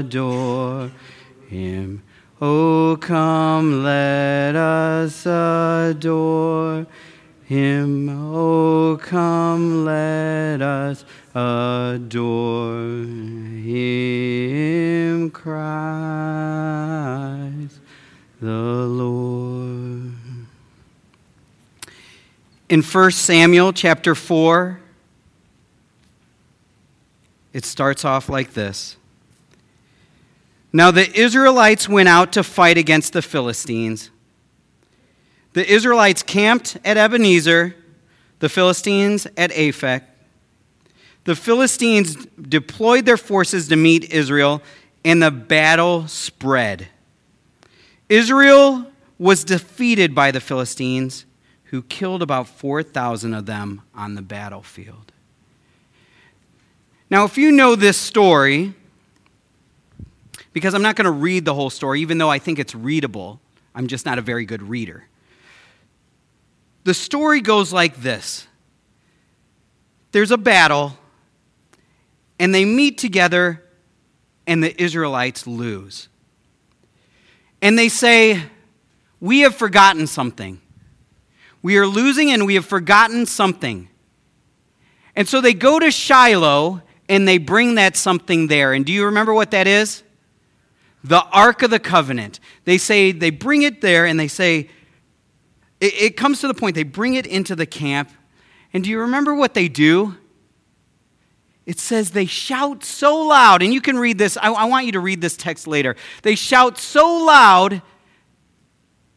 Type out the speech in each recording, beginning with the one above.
adore him. Oh, come, let us adore him. Oh, come, let us adore him, Christ the Lord. In 1 Samuel chapter 4, it starts off like this. Now the Israelites went out to fight against the Philistines. The Israelites camped at Ebenezer, the Philistines at Aphek. The Philistines deployed their forces to meet Israel, and the battle spread. Israel was defeated by the Philistines, who killed about 4,000 of them on the battlefield. Now, if you know this story, because I'm not going to read the whole story, even though I think it's readable, I'm just not a very good reader. The story goes like this there's a battle, and they meet together, and the Israelites lose. And they say, We have forgotten something. We are losing, and we have forgotten something. And so they go to Shiloh and they bring that something there. And do you remember what that is? The Ark of the Covenant. They say, they bring it there and they say, it, it comes to the point, they bring it into the camp. And do you remember what they do? It says they shout so loud, and you can read this. I, I want you to read this text later. They shout so loud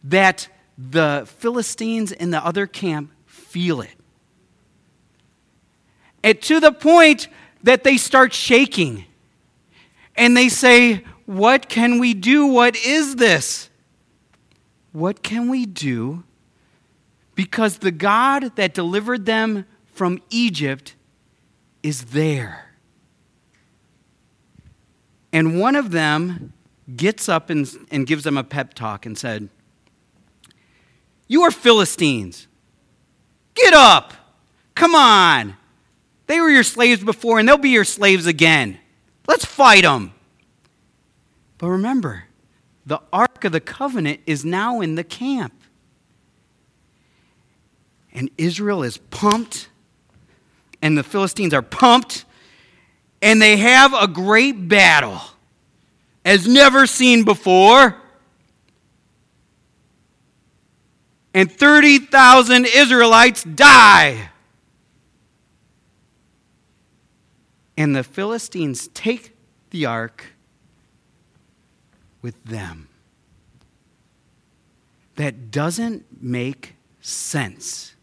that the Philistines in the other camp feel it. And to the point that they start shaking and they say, What can we do? What is this? What can we do? Because the God that delivered them from Egypt is there. And one of them gets up and, and gives them a pep talk and said, You are Philistines. Get up. Come on. They were your slaves before, and they'll be your slaves again. Let's fight them. But remember, the Ark of the Covenant is now in the camp. And Israel is pumped, and the Philistines are pumped, and they have a great battle as never seen before. And 30,000 Israelites die. And the Philistines take the ark with them. That doesn't make sense.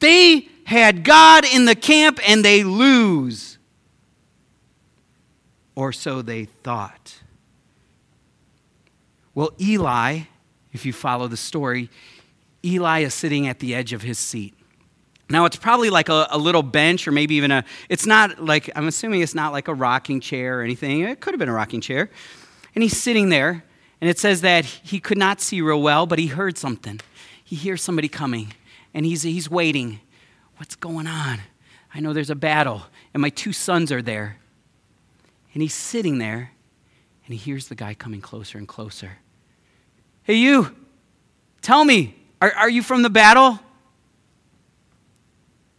They had God in the camp and they lose. Or so they thought. Well, Eli, if you follow the story, Eli is sitting at the edge of his seat. Now, it's probably like a, a, little bench or maybe even a, it's not like, I'm assuming it's not like a rocking chair or anything. It could have been a rocking chair. And he's sitting there, and it says that he could not see real well, but he heard something. He hears somebody coming, and he's, he's waiting. What's going on? I know there's a battle, and my two sons are there. And he's sitting there, and he hears the guy coming closer and closer. Hey, you, tell me, are, are you from the battle?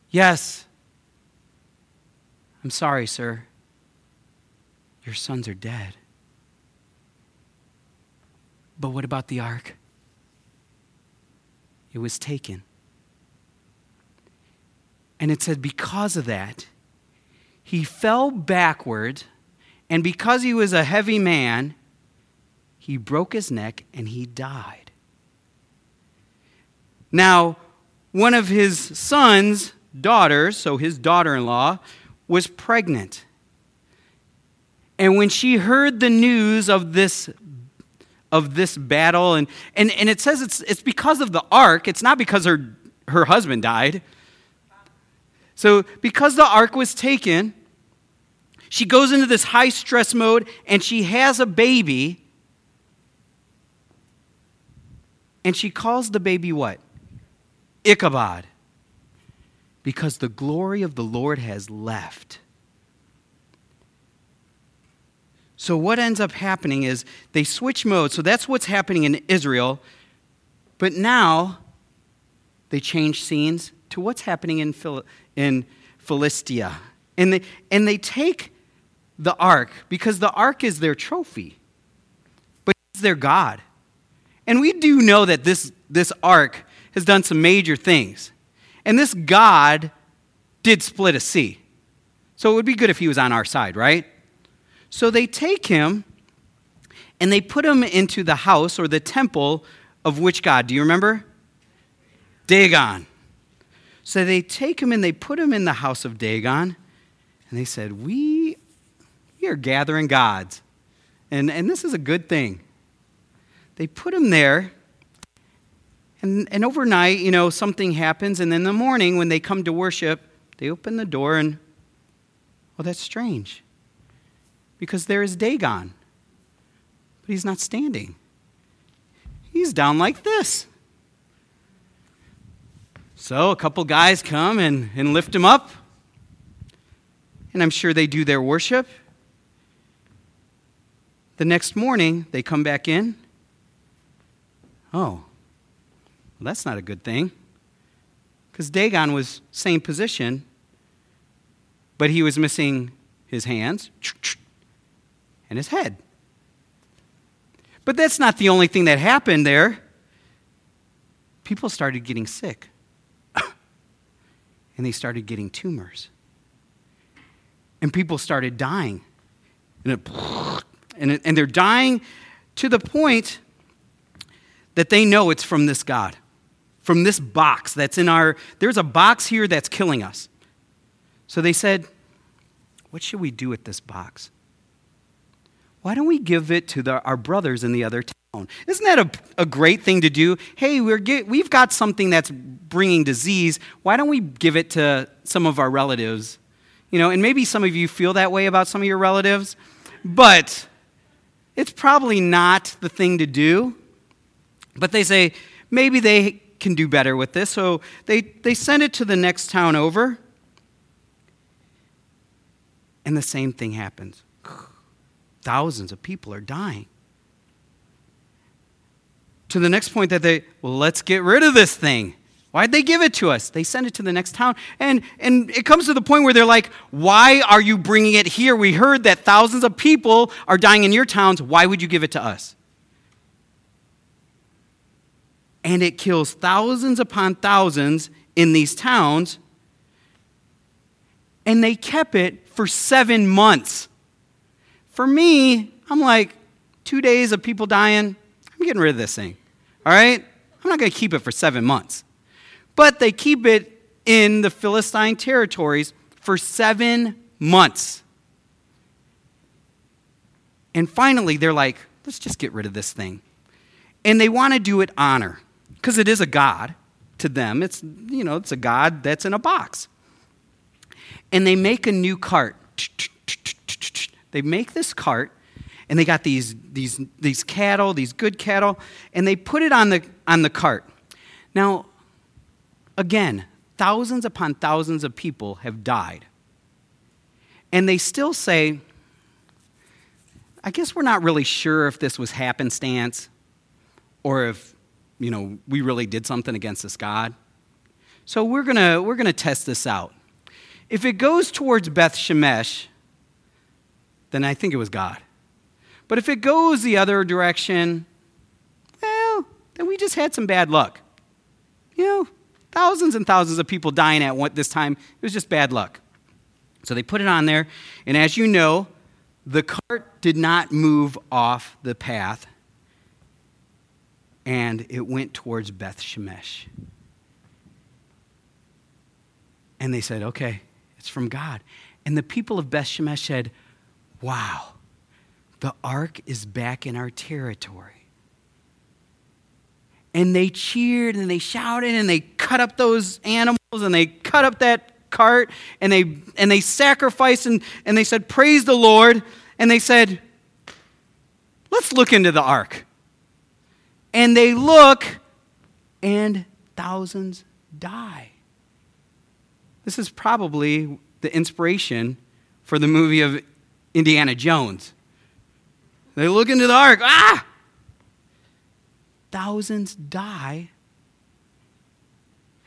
Yes. I'm sorry, sir. Your sons are dead. But what about the ark? It was taken. And it said, because of that, he fell backward, and because he was a heavy man, he broke his neck and he died. Now, one of his sons daughter, so his daughter in law, was pregnant. And when she heard the news of this, of this battle, and, and, and it says it's, it's because of the ark, it's not because her, her husband died. So, because the ark was taken, she goes into this high stress mode and she has a baby. And she calls the baby what? Ichabod because the glory of the Lord has left. So, what ends up happening is they switch modes. So, that's what's happening in Israel. But now they change scenes to what's happening in, Phil- in Philistia. And they, and they take the ark because the ark is their trophy, but it's their God. And we do know that this, this ark has done some major things. And this God did split a sea. So it would be good if he was on our side, right? So they take him and they put him into the house or the temple of which God? Do you remember? Dagon. So they take him and they put him in the house of Dagon. And they said, We, we are gathering gods. And, and this is a good thing. They put him there. And, and overnight, you know, something happens. And in the morning, when they come to worship, they open the door and, well, that's strange. Because there is Dagon. But he's not standing, he's down like this. So a couple guys come and, and lift him up. And I'm sure they do their worship. The next morning, they come back in. Oh, well, that's not a good thing. Because Dagon was same position, but he was missing his hands and his head. But that's not the only thing that happened there. People started getting sick, and they started getting tumors. And people started dying. And, it, and, it, and they're dying to the point that they know it's from this God, from this box that's in our, there's a box here that's killing us. So they said, What should we do with this box? Why don't we give it to the, our brothers in the other town? Isn't that a, a great thing to do? Hey, we're get, we've got something that's bringing disease. Why don't we give it to some of our relatives you know, and maybe some of you feel that way about some of your relatives, but it's probably not the thing to do. But they say maybe they can do better with this. So they, they send it to the next town over, and the same thing happens. Thousands of people are dying. To the next point that they, well, let's get rid of this thing. Why'd they give it to us? They send it to the next town. And, and it comes to the point where they're like, Why are you bringing it here? We heard that thousands of people are dying in your towns. Why would you give it to us? And it kills thousands upon thousands in these towns. And they kept it for seven months. For me, I'm like, two days of people dying, I'm getting rid of this thing. All right? I'm not going to keep it for seven months but they keep it in the Philistine territories for seven months. And finally, they're like, let's just get rid of this thing. And they want to do it honor because it is a god to them. It's, you know, it's a god that's in a box. And they make a new cart. They make this cart and they got these, these, these cattle, these good cattle, and they put it on the, on the cart. Now, Again, thousands upon thousands of people have died. And they still say, I guess we're not really sure if this was happenstance or if, you know, we really did something against this God. So we're going to we're going to test this out. If it goes towards Beth Shemesh, then I think it was God. But if it goes the other direction, well, then we just had some bad luck. You know, Thousands and thousands of people dying at one, this time. It was just bad luck. So they put it on there, and as you know, the cart did not move off the path, and it went towards Beth Shemesh. And they said, okay, it's from God. And the people of Beth Shemesh said, wow, the ark is back in our territory. And they cheered and they shouted and they cut up those animals and they cut up that cart and they and they sacrificed and, and they said praise the lord. And they said let's look into the ark. And they look and thousands die. This is probably the inspiration for the movie of indiana jones They look into the ark. Ah! Thousands die.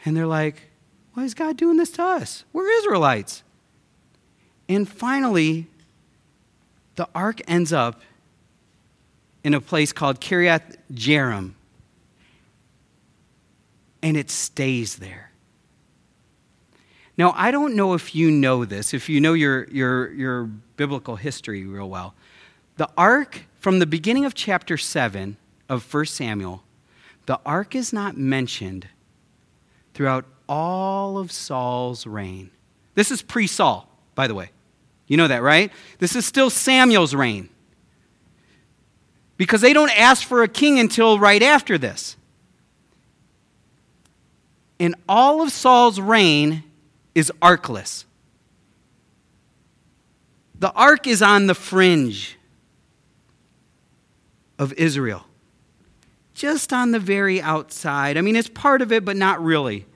And they're like, why is God doing this to us? We're Israelites. And finally, the ark ends up in a place called Kiriath Jearim. And it stays there. Now, I don't know if you know this, if you know your, your, your biblical history real well. The ark, from the beginning of chapter 7 of 1 Samuel, the ark is not mentioned throughout all of Saul's reign. This is pre Saul, by the way. You know that, right? This is still Samuel's reign. Because they don't ask for a king until right after this. In all of Saul's reign is arkless. The ark is on the fringe of Israel, just on the very outside. I mean, it's part of it, but not really.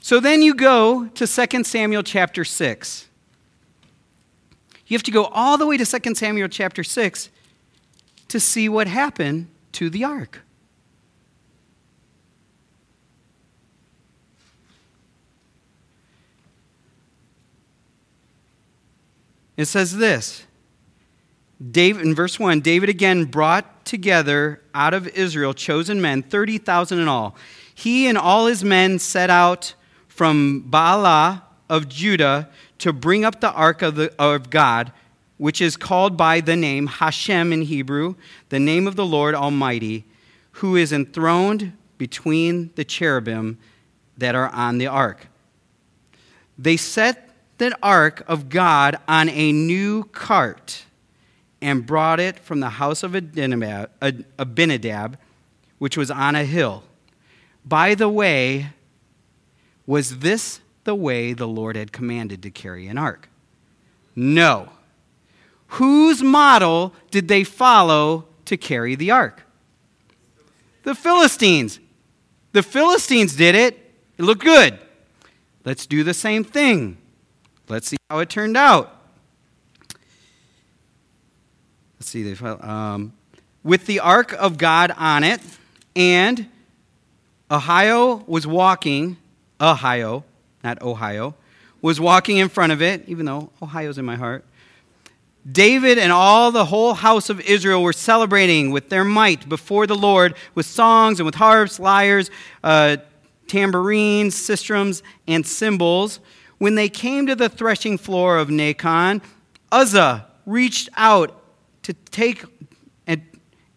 So then you go to 2 Samuel chapter 6. You have to go all the way to 2 Samuel chapter 6 to see what happened to the ark. It says this David, in verse 1 David again brought together out of Israel chosen men, 30,000 in all. He and all his men set out from Baalah of Judah to bring up the ark of, the, of God, which is called by the name Hashem in Hebrew, the name of the Lord Almighty, who is enthroned between the cherubim that are on the ark. They set the ark of God on a new cart and brought it from the house of Abinadab, which was on a hill. By the way, was this the way the Lord had commanded to carry an ark? No. Whose model did they follow to carry the ark? The Philistines. The Philistines did it. It looked good. Let's do the same thing. Let's see how it turned out. Let's see. Um, with the ark of God on it, and Ohio was walking Ohio, not Ohio, was walking in front of it, even though Ohio's in my heart. David and all the whole house of Israel were celebrating with their might before the Lord with songs and with harps, lyres, uh, tambourines, sistrums, and cymbals. When they came to the threshing floor of Nacon, Uzzah reached out to take and,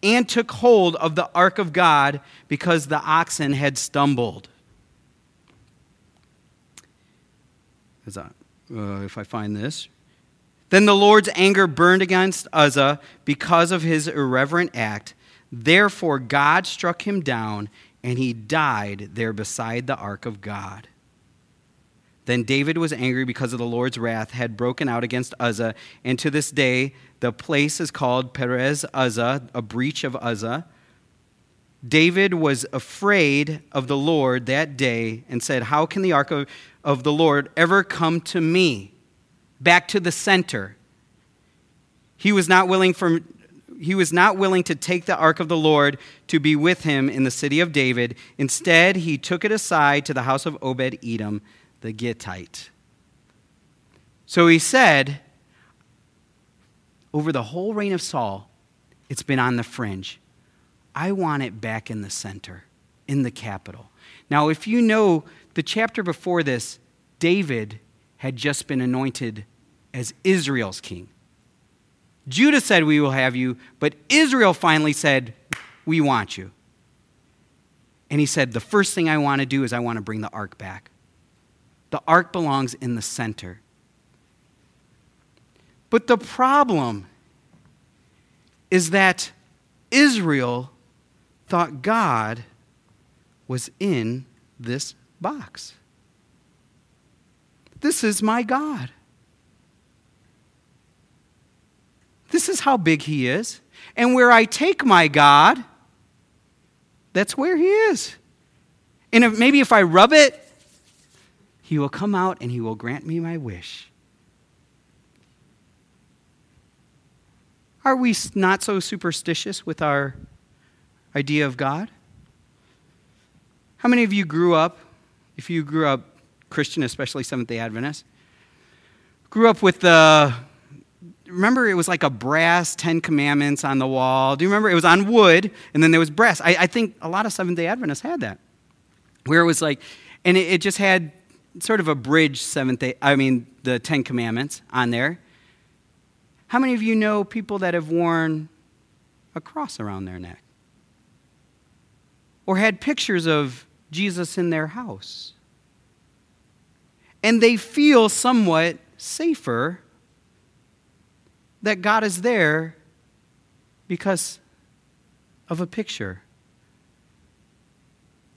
and took hold of the ark of God because the oxen had stumbled. I, uh, if I find this. Then the Lord's anger burned against Uzzah because of his irreverent act. Therefore, God struck him down, and he died there beside the ark of God. Then David was angry because of the Lord's wrath had broken out against Uzzah, and to this day the place is called Perez Uzzah, a breach of Uzzah. David was afraid of the Lord that day and said, How can the ark of, of the Lord ever come to me? Back to the center. He was not willing for he was not willing to take the ark of the Lord to be with him in the city of David. Instead, he took it aside to the house of Obed Edom, the Gittite. So he said, over the whole reign of Saul, it's been on the fringe. I want it back in the center, in the capital. Now, if you know the chapter before this, David had just been anointed as Israel's king. Judah said, We will have you, but Israel finally said, We want you. And he said, The first thing I want to do is I want to bring the ark back. The ark belongs in the center. But the problem is that Israel thought God was in this box. This is my God. This is how big He is. And where I take my God, that's where He is. And if, maybe if I rub it, He will come out and He will grant me my wish. Are we not so superstitious with our idea of God? How many of you grew up, if you grew up Christian, especially Seventh day Adventist, grew up with the, remember it was like a brass Ten Commandments on the wall? Do you remember? It was on wood, and then there was brass. I, I think a lot of Seventh day Adventists had that, where it was like, and it, it just had sort of a bridge Seventh day, I mean, the Ten Commandments on there. How many of you know people that have worn a cross around their neck? Or had pictures of Jesus in their house. And they feel somewhat safer that God is there because of a picture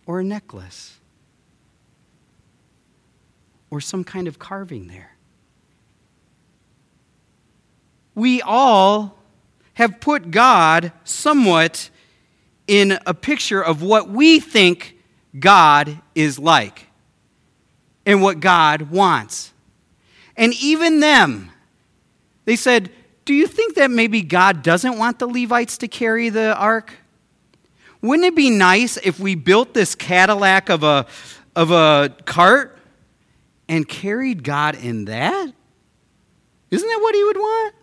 or a necklace or some kind of carving there. We all have put God somewhat in a picture of what we think God is like and what God wants. And even them, they said, Do you think that maybe God doesn't want the Levites to carry the ark? Wouldn't it be nice if we built this Cadillac of a, of a cart and carried God in that? Isn't that what he would want?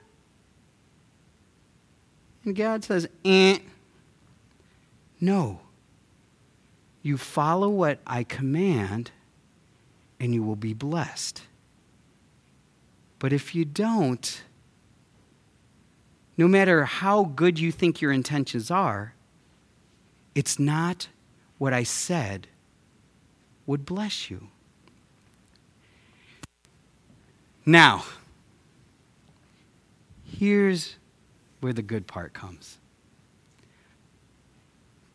And God says, eh. No. You follow what I command, and you will be blessed. But if you don't, no matter how good you think your intentions are, it's not what I said would bless you. Now, here's where the good part comes.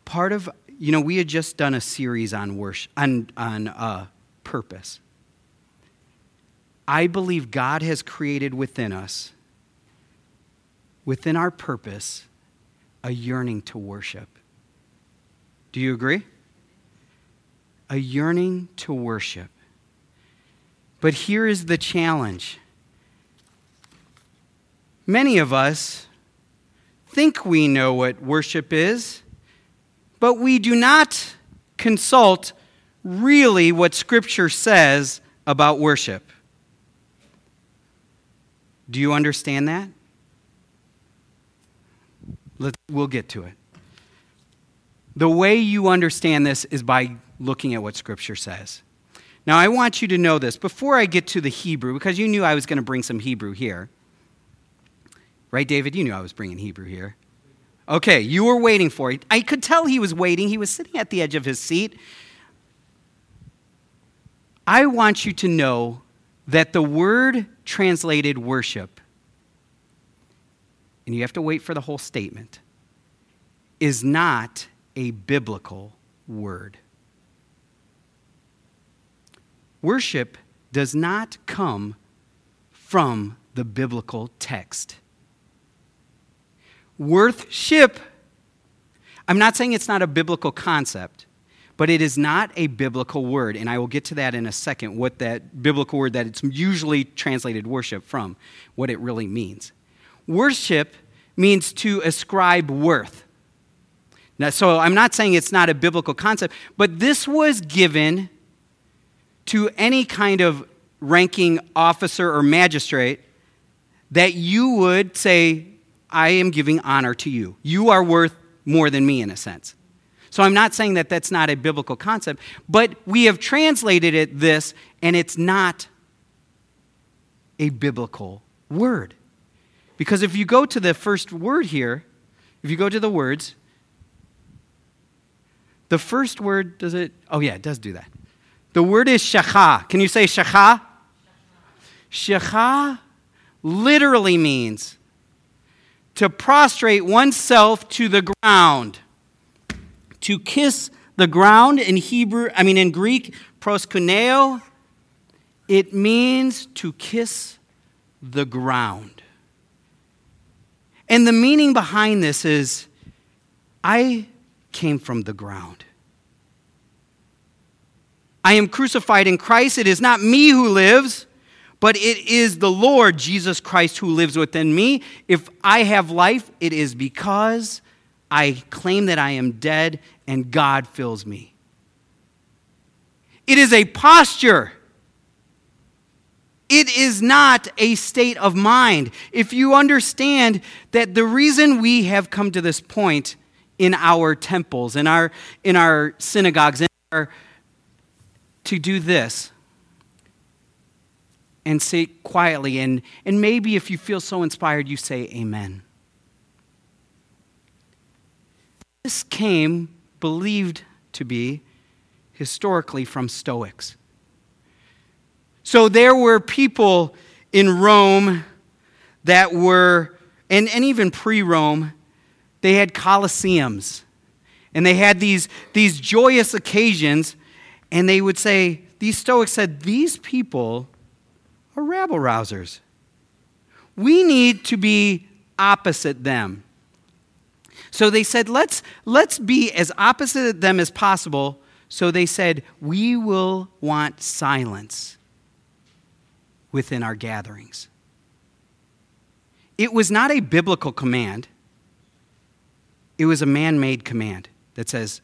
Part of you know, we had just done a series on worship, on, on uh, purpose. I believe God has created within us, within our purpose, a yearning to worship. Do you agree? A yearning to worship. But here is the challenge. Many of us think we know what worship is but we do not consult really what Scripture says about worship. Do you understand that? Let's, we'll get to it. The way you understand this is by looking at what Scripture says. Now, I want you to know this before I get to the Hebrew, because you knew I was going to bring some Hebrew here. Right, David? You knew I was bringing Hebrew here. Okay, you were waiting for it. I could tell he was waiting. He was sitting at the edge of his seat. I want you to know that the word translated worship, and you have to wait for the whole statement, is not a biblical word. Worship does not come from the biblical text. Worthship. I'm not saying it's not a biblical concept, but it is not a biblical word. And I will get to that in a second, what that biblical word that it's usually translated worship from, what it really means. Worship means to ascribe worth. Now, so I'm not saying it's not a biblical concept, but this was given to any kind of ranking officer or magistrate that you would say, I am giving honor to you. You are worth more than me in a sense. So I'm not saying that that's not a biblical concept, but we have translated it this, and it's not a biblical word. Because if you go to the first word here, if you go to the words, the first word, does it? Oh, yeah, it does do that. The word is shakha. Can you say shakha? Shakha literally means to prostrate oneself to the ground, to kiss the ground in Hebrew, I mean in Greek, proskuneo, it means to kiss the ground. And the meaning behind this is I came from the ground. I am crucified in Christ. It is not me who lives, but it is the Lord Jesus Christ who lives within me. If I have life, it is because I claim that I am dead and God fills me. It is a posture. It is not a state of mind. If you understand that the reason we have come to this point in our temples, in our, in our synagogues, in our, to do this and say quietly, and, and maybe if you feel so inspired, you say amen. This came, believed to be, historically from Stoics. So there were people in Rome that were, and, and even pre Rome, they had colosseums. And they had these, these joyous occasions, and they would say, these Stoics said, these people are rabble rousers. We need to be opposite them. So they said, let's, let's be as opposite of them as possible so they said, We will want silence within our gatherings. It was not a biblical command, it was a man made command that says,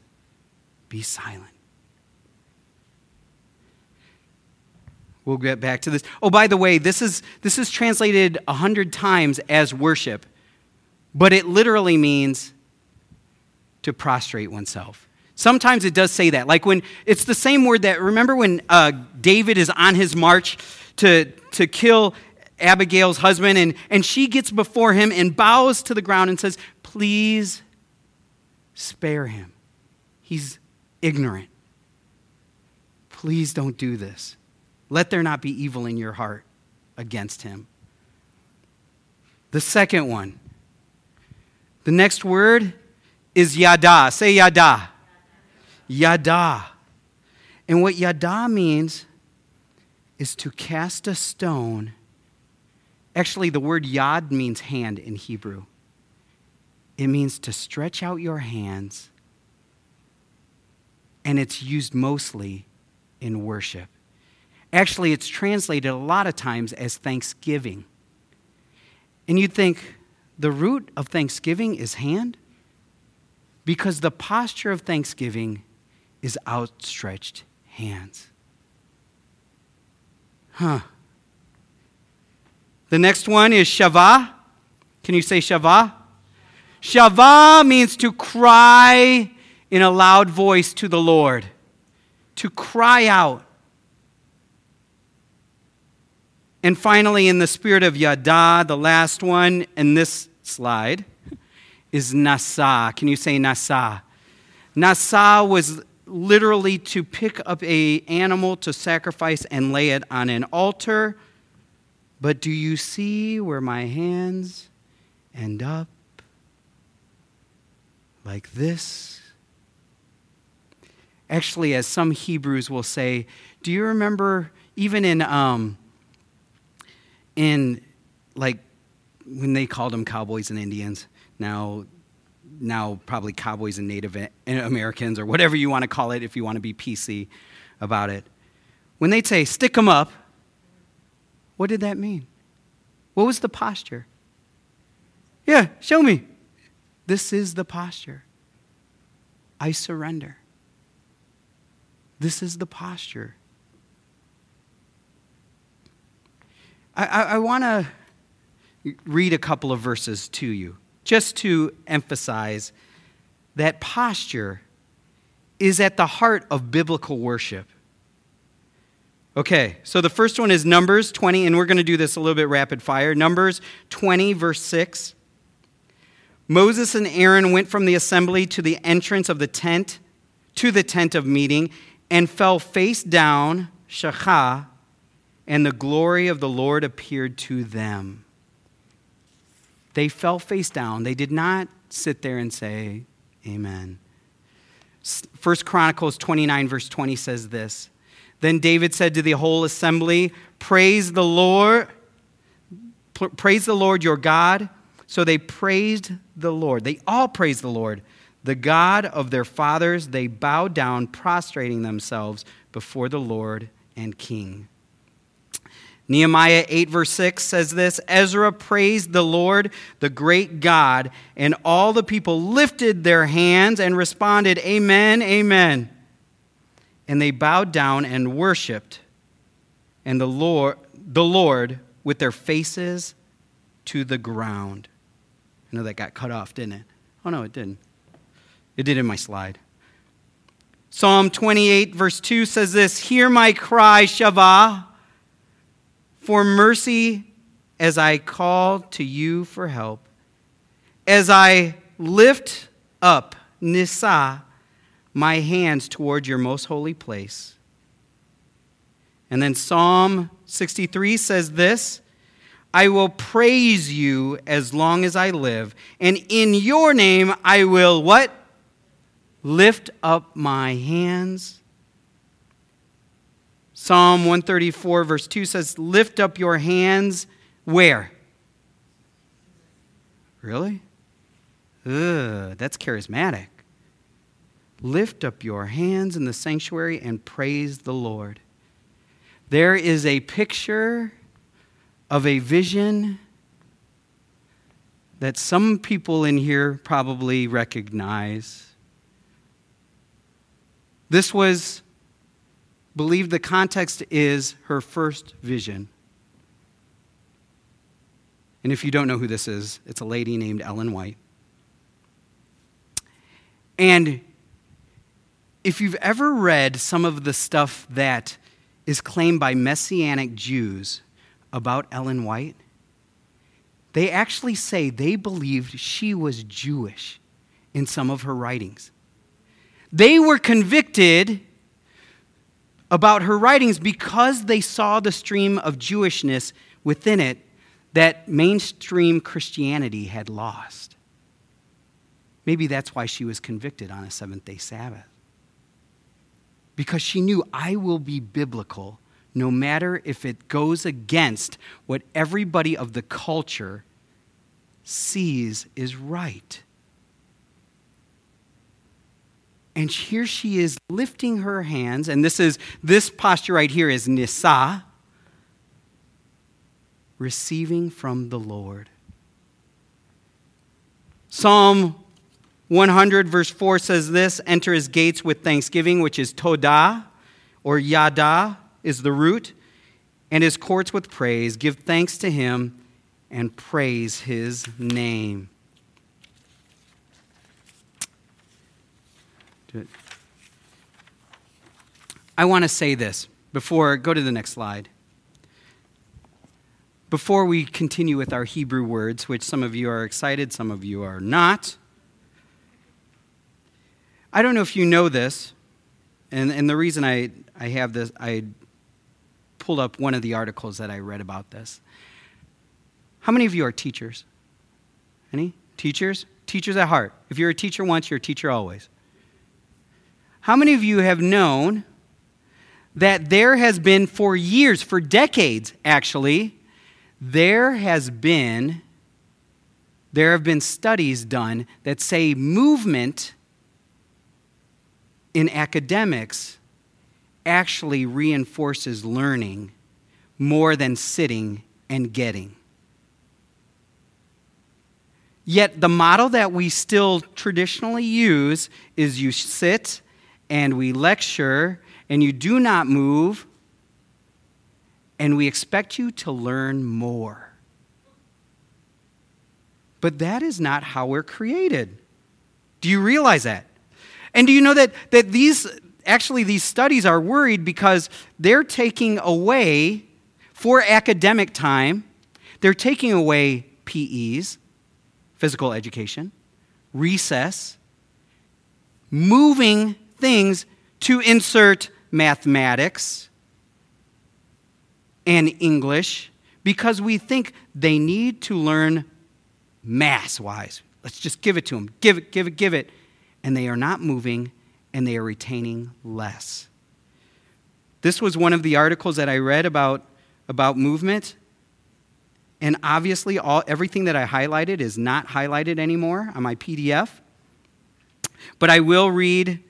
Be silent. We'll get back to this. Oh, by the way, this is, this is translated a hundred times as worship, but it literally means to prostrate oneself. Sometimes it does say that. Like when it's the same word that, remember when uh, David is on his march to, to kill Abigail's husband, and, and she gets before him and bows to the ground and says, Please spare him. He's ignorant. Please don't do this. Let there not be evil in your heart against him. The second one, the next word is yada. Say yada. Yada. And what yada means is to cast a stone. Actually, the word yad means hand in Hebrew. It means to stretch out your hands, and it's used mostly in worship. Actually, it's translated a lot of times as thanksgiving. And you'd think the root of thanksgiving is hand? Because the posture of thanksgiving is outstretched hands. Huh. The next one is Shava. Can you say Shava? Shava means to cry in a loud voice to the Lord, to cry out. And finally, in the spirit of Yada, the last one in this slide is Nasa. Can you say Nasa? Nasa was literally to pick up a animal to sacrifice and lay it on an altar. But do you see where my hands end up? Like this? Actually, as some Hebrews will say, do you remember even in um, in like when they called them cowboys and Indians? Now now probably cowboys and Native Americans or whatever you want to call it if you want to be PC about it. When they'd say, stick them up, what did that mean? What was the posture? Yeah, show me. This is the posture. I surrender. This is the posture. I, I, want to read a couple of verses to you just to emphasize that posture is at the heart of biblical worship. Okay, so the first one is Numbers 20, and we're going to do this a little bit rapid fire. Numbers 20, verse 6. Moses and Aaron went from the assembly to the entrance of the tent, to the tent of meeting, and fell face down, shachah, and the glory of the Lord appeared to them. They fell face down. They did not sit there and say, Amen. First Chronicles 29, verse 20 says this. Then David said to the whole assembly, Praise the Lord, praise the Lord your God. So they praised the Lord. They all praised the Lord, the God of their fathers. They bowed down, prostrating themselves before the Lord and King. Nehemiah 8, verse 6 says this Ezra praised the Lord, the great God, and all the people lifted their hands and responded, Amen, Amen. And they bowed down and worshiped, and the Lord, the Lord with their faces to the ground. I know that got cut off, didn't it? Oh, no, it didn't. It did in my slide. Psalm 28, verse 2 says this Hear my cry, Shavah, for mercy as I call to you for help. As I lift up, Nisa, my hands toward your most holy place. And then Psalm 63 says this I will praise you as long as I live, and in your name I will what? lift up my hands. Psalm 134, verse 2 says, Lift up your hands where? Really? Ugh, that's charismatic. Lift up your hands in the sanctuary and praise the Lord. There is a picture of a vision that some people in here probably recognize. This was believed the context is her first vision. And if you don't know who this is, it's a lady named Ellen White. And if you've ever read some of the stuff that is claimed by Messianic Jews about Ellen White, they actually say they believed she was Jewish in some of her writings. They were convicted about her writings because they saw the stream of Jewishness within it that mainstream Christianity had lost. Maybe that's why she was convicted on a seventh day Sabbath. Because she knew, I will be biblical no matter if it goes against what everybody of the culture sees is right. And here she is lifting her hands, and this is this posture right here is Nisa, receiving from the Lord. Psalm 100, verse 4 says this Enter his gates with thanksgiving, which is Todah, or Yada is the root, and his courts with praise. Give thanks to him and praise his name. I want to say this before, go to the next slide. Before we continue with our Hebrew words, which some of you are excited, some of you are not, I don't know if you know this, and, and the reason I, I have this, I pulled up one of the articles that I read about this. How many of you are teachers? Any? Teachers? Teachers at heart. If you're a teacher once, you're a teacher always. How many of you have known that there has been for years, for decades actually, there has been there have been studies done that say movement in academics actually reinforces learning more than sitting and getting. Yet the model that we still traditionally use is you sit and we lecture and you do not move, and we expect you to learn more. But that is not how we're created. Do you realize that? And do you know that, that these actually these studies are worried because they're taking away for academic time, they're taking away PEs, physical education, recess, moving things to insert mathematics and English because we think they need to learn mass wise. Let's just give it to them. Give it, give it, give it. And they are not moving and they are retaining less. This was one of the articles that I read about, about movement. And obviously, all, everything that I highlighted is not highlighted anymore on my PDF. But I will read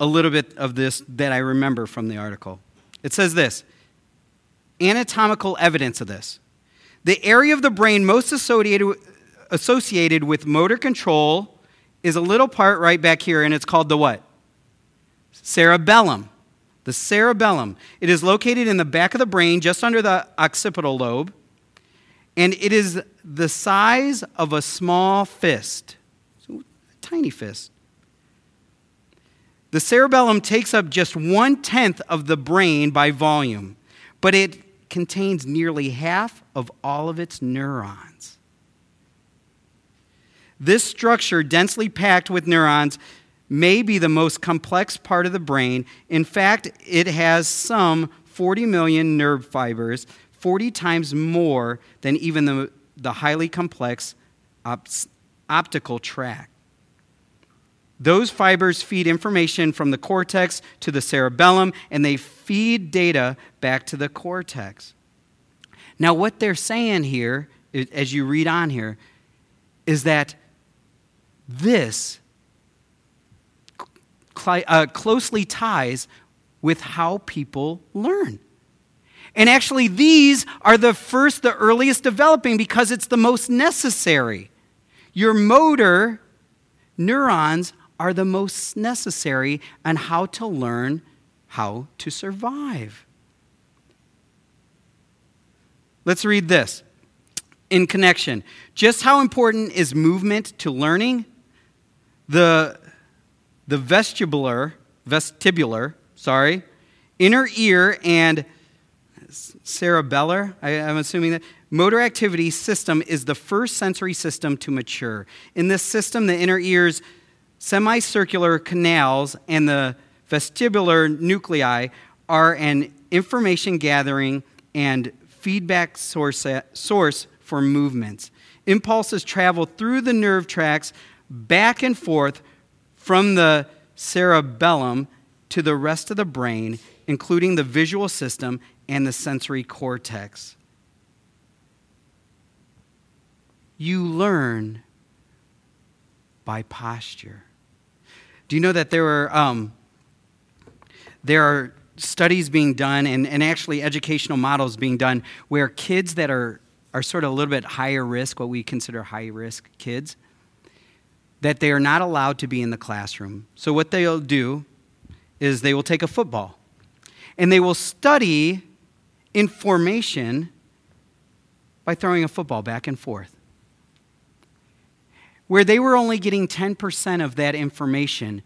a little bit of this that I remember from the article. It says this anatomical evidence of this. The area of the brain most associated, associated with motor control is a little part right back here, and it's called the what? Cerebellum. The cerebellum. It is located in the back of the brain, just under the occipital lobe, and it is the size of a small fist, so a tiny fist. The cerebellum takes up just one tenth of the brain by volume, but it contains nearly half of all of its neurons. This structure, densely packed with neurons, may be the most complex part of the brain. In fact, it has some 40 million nerve fibers, 40 times more than even the, the highly complex op- optical tract. Those fibers feed information from the cortex to the cerebellum, and they feed data back to the cortex. Now, what they're saying here, as you read on here, is that this uh, closely ties with how people learn. And actually, these are the first, the earliest developing because it's the most necessary. Your motor neurons are the most necessary on how to learn how to survive. Let's read this in connection. Just how important is movement to learning? The, the vestibular, vestibular, sorry, inner ear and cerebellar, I, I'm assuming that, motor activity system is the first sensory system to mature. In this system, the inner ear's semicircular canals and the vestibular nuclei are an information gathering and feedback source, uh, source for movements. Impulses travel through the nerve tracts back and forth from the cerebellum to the rest of the brain, including the visual system and the sensory cortex. You learn by posture. Do you know that there are, um, there are studies being done and, and actually educational models being done where kids that are, are sort of a little bit higher risk, what we consider high risk kids, that they are not allowed to be in the classroom. So, what they'll do is they will take a football and they will study information by throwing a football back and forth where they were only getting 10% of that information,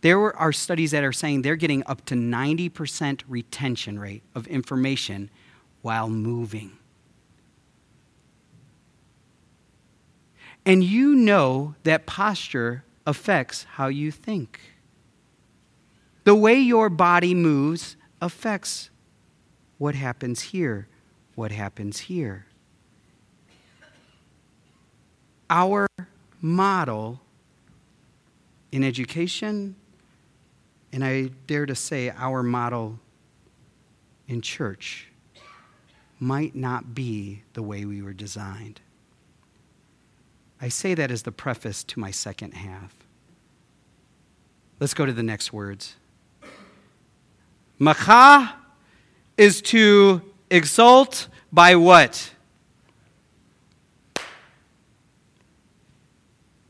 there are studies that are saying they're getting up to 90% retention rate of information while moving. And you know that posture affects how you think. The way your body moves affects what happens here, what happens here. Our model in education, and I dare to say our model in church might not be the way we were designed. I say that as the preface to my second half. Let's go to the next words. Macha is to exalt by what?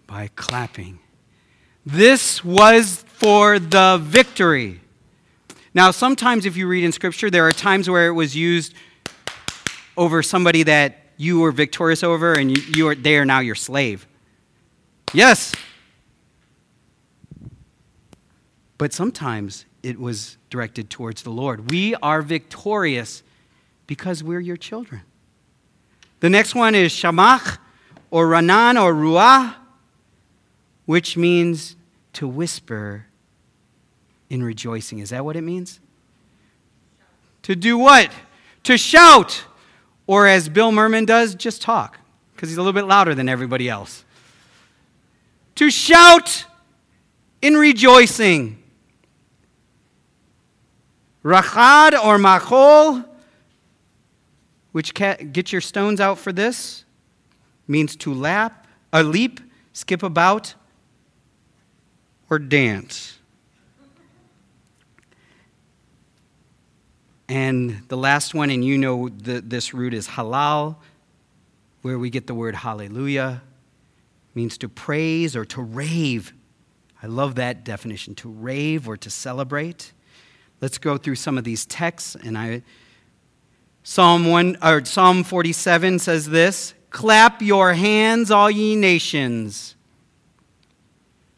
By clapping. This was for the victory. Now, sometimes if you read in Scripture, there are times where it was used over somebody that you were victorious over and you, are, they are now your slave. Yes. But sometimes it was directed towards the Lord. We are victorious because we're your children. The next one is Shamach or Ranan or Ruah which means to whisper in rejoicing. Is that what it means? To do what? To shout. Or as Bill Merman does, just talk, because he's a little bit louder than everybody else. To shout in rejoicing. Rachad or machol, which get your stones out for this, means to lap, a leap, skip about, or dance. And the last one, and you know the, this root is halal, where we get the word hallelujah, means to praise or to rave. I love that definition, to rave or to celebrate. Let's go through some of these texts, and I Psalm 1 or Psalm 47 says this, clap your hands all ye nations.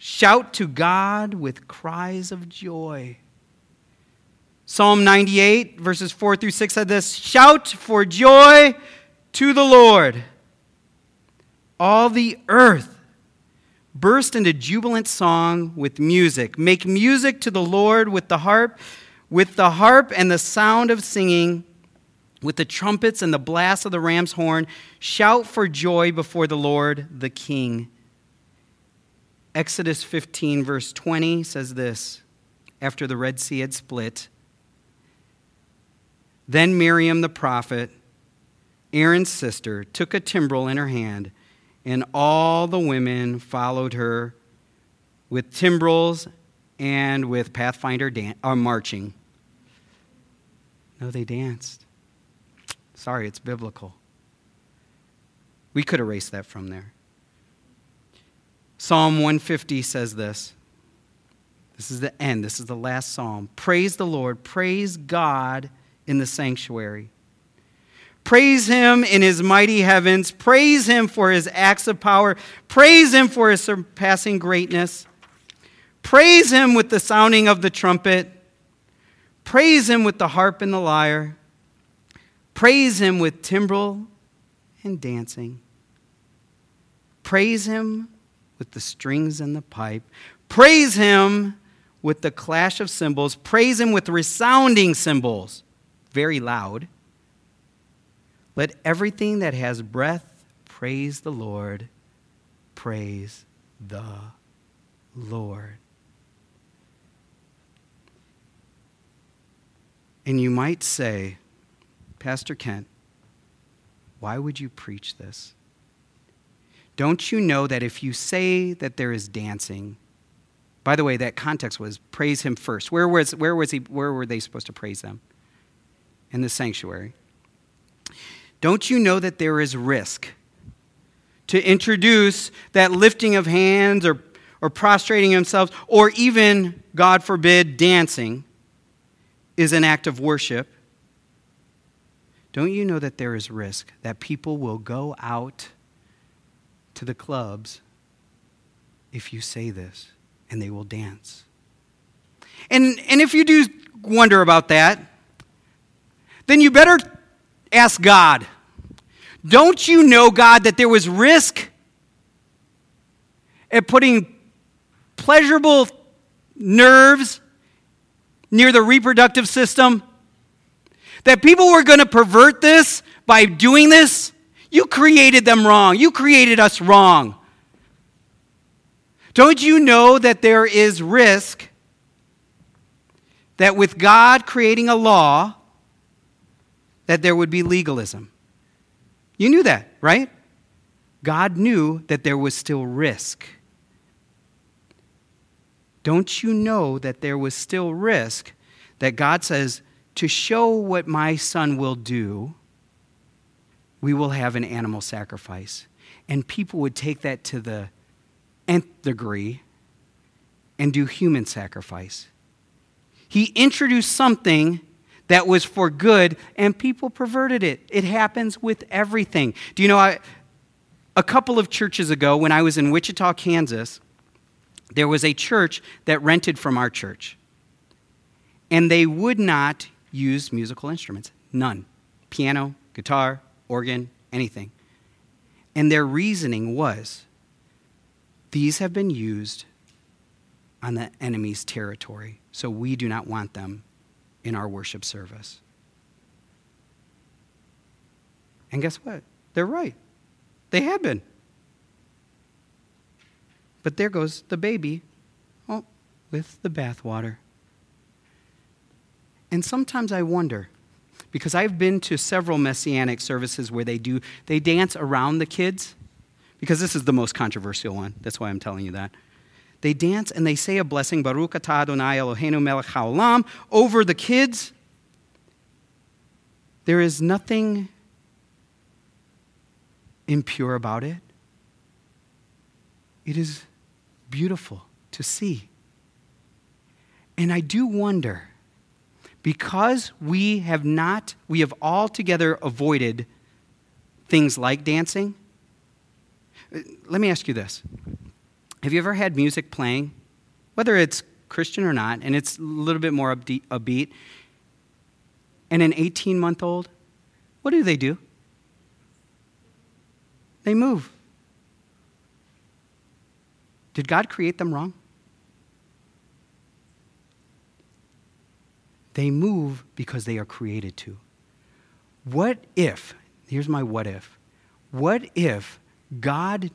Shout to God with cries of joy. Psalm 98, verses 4 through 6 said this Shout for joy to the Lord. All the earth burst into jubilant song with music. Make music to the Lord with the harp, with the harp and the sound of singing, with the trumpets and the blast of the ram's horn. Shout for joy before the Lord the King. Exodus 15, verse 20 says this after the Red Sea had split. Then Miriam the prophet, Aaron's sister, took a timbrel in her hand, and all the women followed her with timbrels and with Pathfinder dan- uh, marching. No, they danced. Sorry, it's biblical. We could erase that from there. Psalm 150 says this. This is the end. This is the last psalm. Praise the Lord. Praise God in the sanctuary. Praise him in his mighty heavens. Praise him for his acts of power. Praise him for his surpassing greatness. Praise him with the sounding of the trumpet. Praise him with the harp and the lyre. Praise him with timbrel and dancing. Praise him with the strings and the pipe. Praise him with the clash of cymbals. Praise him with resounding cymbals, very loud. Let everything that has breath praise the Lord. Praise the Lord. And you might say, Pastor Kent, why would you preach this? Don't you know that if you say that there is dancing, by the way, that context was praise him first. Where, was, where, was he, where were they supposed to praise them? In the sanctuary. Don't you know that there is risk to introduce that lifting of hands or, or prostrating themselves, or even, God forbid, dancing is an act of worship? Don't you know that there is risk that people will go out to the clubs if you say this, and they will dance. And, and if you do wonder about that, then you better ask God. Don't you know, God, that there was risk at putting pleasurable nerves near the reproductive system? That people were going to pervert this by doing this? You created them wrong. You created us wrong. Don't you know that there is risk that with God creating a law, that there would be legalism? You knew that, right? God knew that there was still risk. Don't you know that there was still risk that God says, to show what my son will do, we will have an animal sacrifice. And people would take that to the nth degree and do human sacrifice. He introduced something that was for good, and people perverted it. It happens with everything. Do you know, I, a couple of churches ago, when I was in Wichita, Kansas, there was a church that rented from our church. And they would not use musical instruments. None. Piano, guitar, organ, anything. And their reasoning was these have been used on the enemy's territory, so we do not want them in our worship service. And guess what? They're right. They have been. But there goes the baby oh, with the bathwater. And sometimes I wonder because I've been to several messianic services where they do they dance around the kids because this is the most controversial one. That's why I'm telling you that. They dance and they say a blessing, Baruch atah Adonai Eloheinu melech haolam, over the kids. There is nothing impure about it. It is beautiful to see. And I do wonder, because we have not, we have altogether avoided things like dancing. Uh, let me ask you this Have you ever had music playing, whether it's Christian or not, and it's a little bit more upbeat, and an 18 month old, what do they do? They move. Did God create them wrong? They move because they are created to. What if, here's my what if, what if God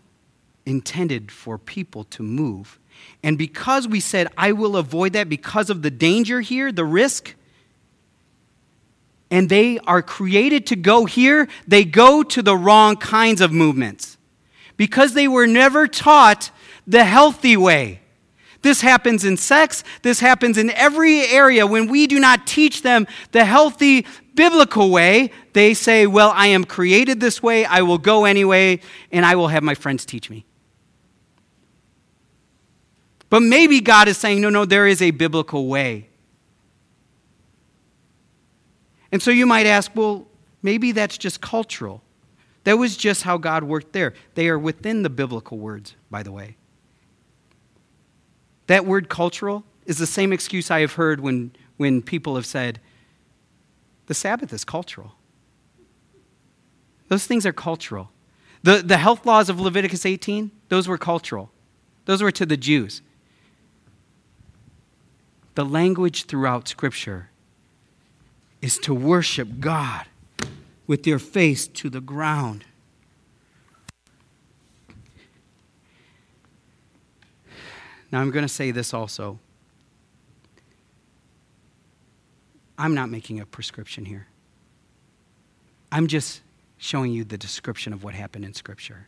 intended for people to move, and because we said, I will avoid that because of the danger here, the risk, and they are created to go here, they go to the wrong kinds of movements because they were never taught the healthy way. This happens in sex, this happens in every area. When we do not teach them the healthy biblical way, they say, Well, I am created this way, I will go anyway, and I will have my friends teach me. But maybe God is saying, No, no, there is a biblical way. And so you might ask, Well, maybe that's just cultural. That was just how God worked there. They are within the biblical words, by the way. That word cultural is the same excuse I have heard when, when people have said, the Sabbath is cultural. Those things are cultural. The, the health laws of Leviticus 18, those were cultural. Those were to the Jews. The language throughout Scripture is to worship God with your face to the ground. Now, I'm going to say this also. I'm not making a prescription here. I'm just showing you the description of what happened in Scripture.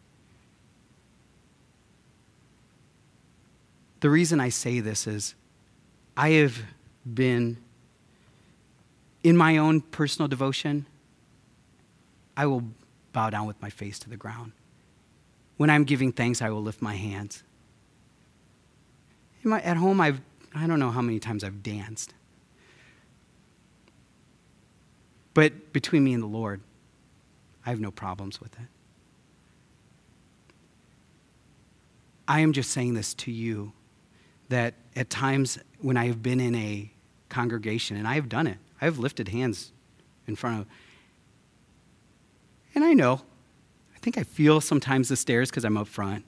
The reason I say this is I have been, in my own personal devotion, I will bow down with my face to the ground. When I'm giving thanks, I will lift my hands my, at home, I've, I don't know how many times I've danced. But between me and the Lord, I have no problems with it. I am just saying this to you that at times when I have been in a congregation, and I have done it, I have lifted hands in front of, and I know, I think I feel sometimes the stares because I'm up front.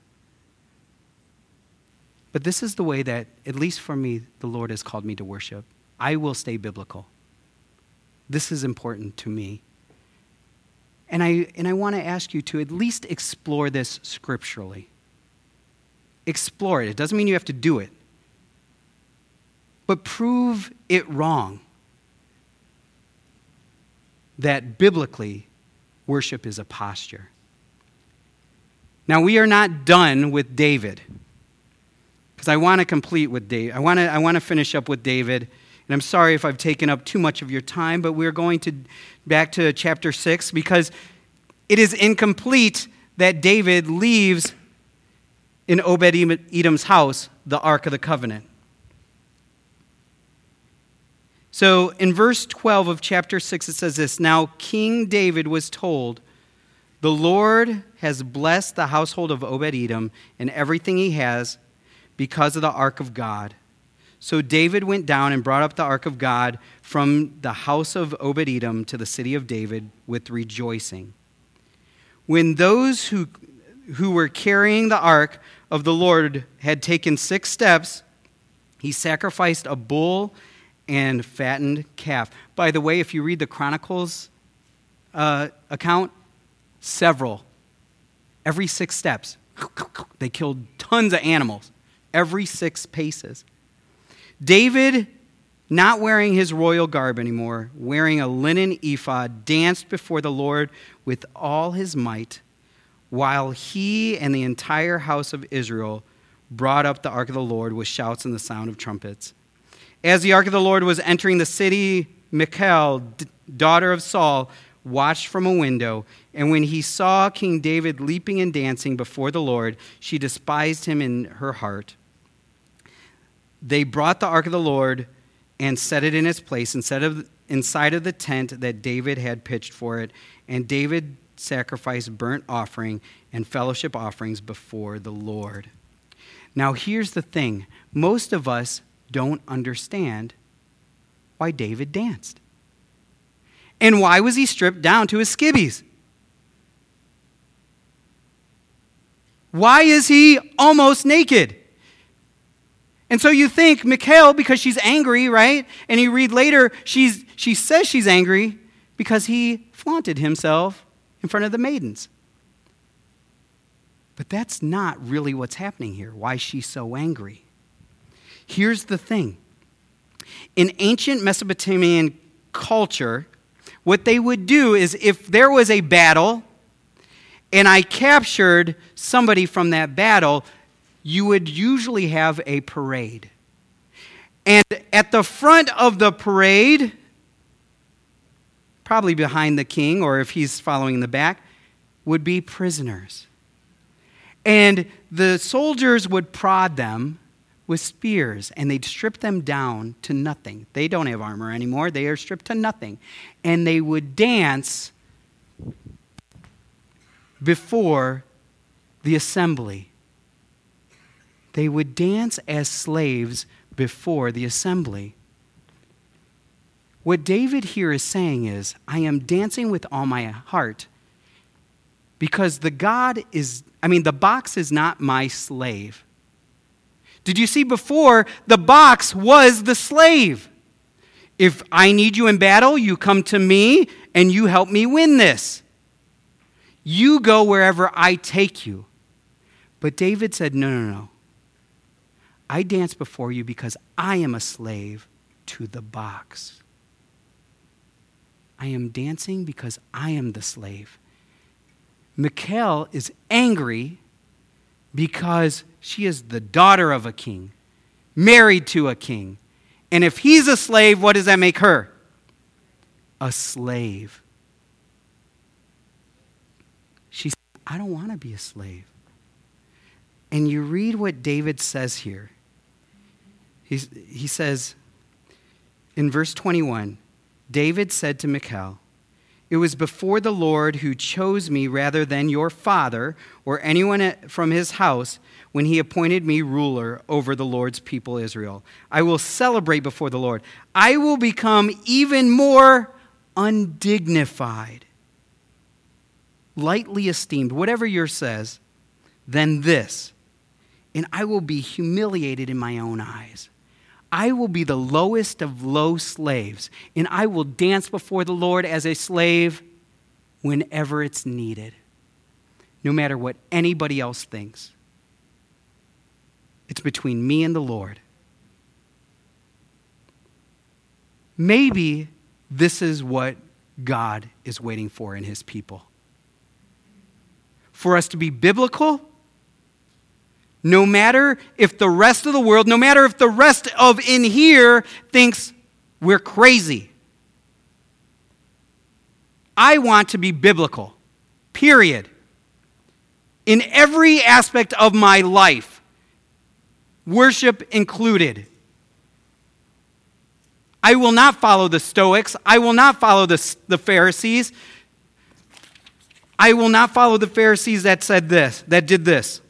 But this is the way that, at least for me, the Lord has called me to worship. I will stay biblical. This is important to me. And I, and I want to ask you to at least explore this scripturally. Explore it. It doesn't mean you have to do it, but prove it wrong. That biblically, worship is a posture. Now, we are not done with David because I want to complete with David. I want to I want to finish up with David. And I'm sorry if I've taken up too much of your time, but we're going to back to chapter 6 because it is incomplete that David leaves in Obed Edom's house the Ark of the Covenant. So in verse 12 of chapter 6, it says this Now King David was told, The Lord has blessed the household of Obed Edom and everything he has because of the ark of God. So David went down and brought up the ark of God from the house of Obed Edom to the city of David with rejoicing. When those who, who were carrying the ark of the Lord had taken six steps, he sacrificed a bull and fattened calf. By the way, if you read the Chronicles uh, account, several, every six steps, they killed tons of animals every six paces. David, not wearing his royal garb anymore, wearing a linen ephod, danced before the Lord with all his might, while he and the entire house of Israel brought up the ark of the Lord with shouts and the sound of trumpets. As the ark of the Lord was entering the city Michal, daughter of Saul, watched from a window, and when he saw King David leaping and dancing before the Lord, she despised him in her heart. They brought the ark of the Lord and set it in its place instead of, inside of the tent that David had pitched for it, and David sacrificed burnt offering and fellowship offerings before the Lord. Now, here's the thing most of us don't understand why David danced. And why was he stripped down to his skivvies? Why is he almost naked? And so you think Michal, because she's angry, right? And you read later, she's, she says she's angry because he flaunted himself in front of the maidens. But that's not really what's happening here, why she's so angry. Here's the thing in ancient Mesopotamian culture, what they would do is if there was a battle and I captured somebody from that battle, you would usually have a parade. And at the front of the parade, probably behind the king, or if he's following in the back, would be prisoners. And the soldiers would prod them with spears and they'd strip them down to nothing. They don't have armor anymore, they are stripped to nothing. And they would dance before the assembly. They would dance as slaves before the assembly. What David here is saying is, I am dancing with all my heart because the God is, I mean, the box is not my slave. Did you see before? The box was the slave. If I need you in battle, you come to me and you help me win this. You go wherever I take you. But David said, No, no, no. I dance before you because I am a slave to the box. I am dancing because I am the slave. Michal is angry because she is the daughter of a king, married to a king. And if he's a slave, what does that make her? A slave. She said, I don't want to be a slave. And you read what David says here. He says in verse 21 David said to Michal, it was before the Lord who chose me rather than your father or anyone from his house when he appointed me ruler over the Lord's people Israel. I will celebrate before the Lord. I will become even more undignified, lightly esteemed, whatever yours says, than this. And I will be humiliated in my own eyes. I will be the lowest of low slaves, and I will dance before the Lord as a slave whenever it's needed, no matter what anybody else thinks. It's between me and the Lord. Maybe this is what God is waiting for in his people. For us to be biblical no matter if the rest of the world, no matter if the rest of in here thinks we're crazy. I want to be biblical, period. In every aspect of my life, worship included. I will not follow the Stoics. I will not follow the, the Pharisees. I will not follow the Pharisees that said this, that did this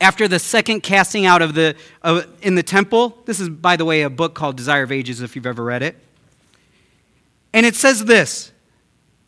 after the second casting out of the in the temple this is by the way a book called desire of ages if you've ever read it. And it says this.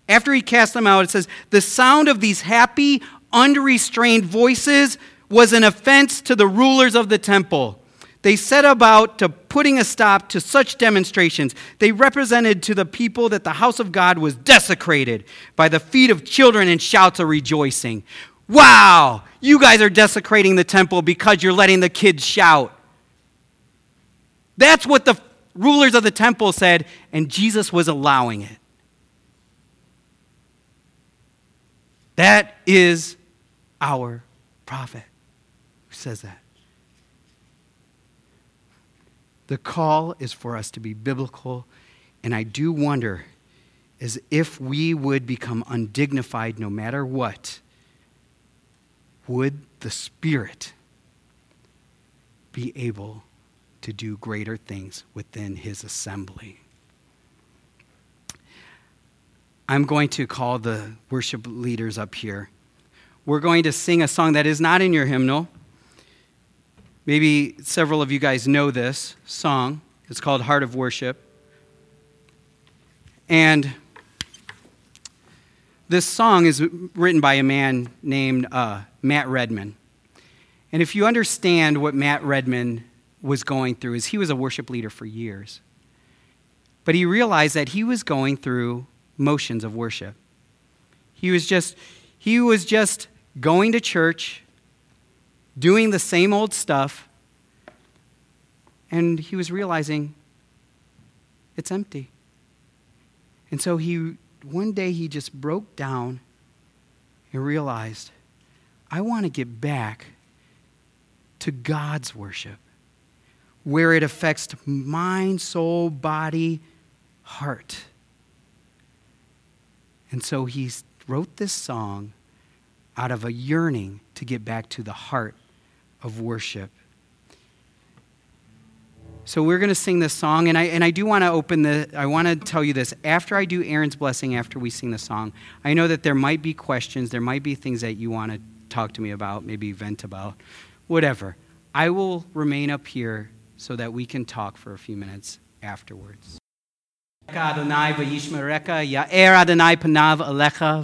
After he cast them out it says the sound of these happy unrestrained voices was an offense to the rulers of the temple. They set about to putting a stop to such demonstrations. They represented to the people that the house of god was desecrated by the feet of children and shouts of rejoicing. Wow, you guys are desecrating the temple because you're letting the kids shout. That's what the rulers of the temple said, and Jesus was allowing it. That is our prophet who says that. The call is for us to be biblical And I do wonder as if we would become undignified no matter what, would the Spirit be able to do greater things within His assembly? I'm going to call the worship leaders up here. We're going to sing a song that is not in your hymnal. Maybe several of you guys know this song. It's called Heart of Worship. And this song is written by a man named uh, Matt Redman. And if you understand what Matt Redman was going through, is he was a worship leader for years. But he realized that he was going through motions of worship. He was just he was just going to church, doing the same old stuff, and he was realizing it's empty. And so he one day he just broke down and realized, I want to get back to God's worship, where it affects mind, soul, body, heart. And so he wrote this song out of a yearning to get back to the heart of worship. So we're going to sing this song, and I, and I do want to open the, I want to tell you this. After I do Aaron's blessing, after we sing the song, I know that there might be questions, there might be things that you want to talk to me about, maybe vent about, whatever. I will remain up here so that we can talk for a few minutes afterwards. Adonai ya'er Adonai panav alecha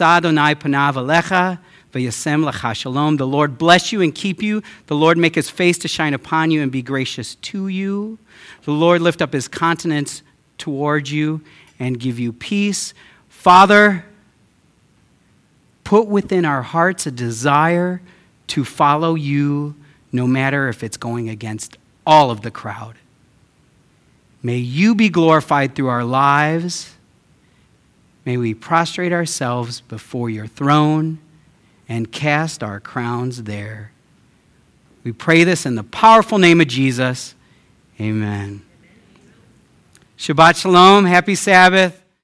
Adonai panav alecha v'yasem lecha shalom. The Lord bless you and keep you. The Lord make his face to shine upon you and be gracious to you. The Lord lift up his countenance toward you and give you peace. Father, put within our hearts a desire to follow you no matter if it's going against all of the crowd. May you be glorified through our lives. May we prostrate ourselves before your throne and cast our crowns there. We pray this in the powerful name of Jesus. Amen. Shabbat Shalom. Happy Sabbath.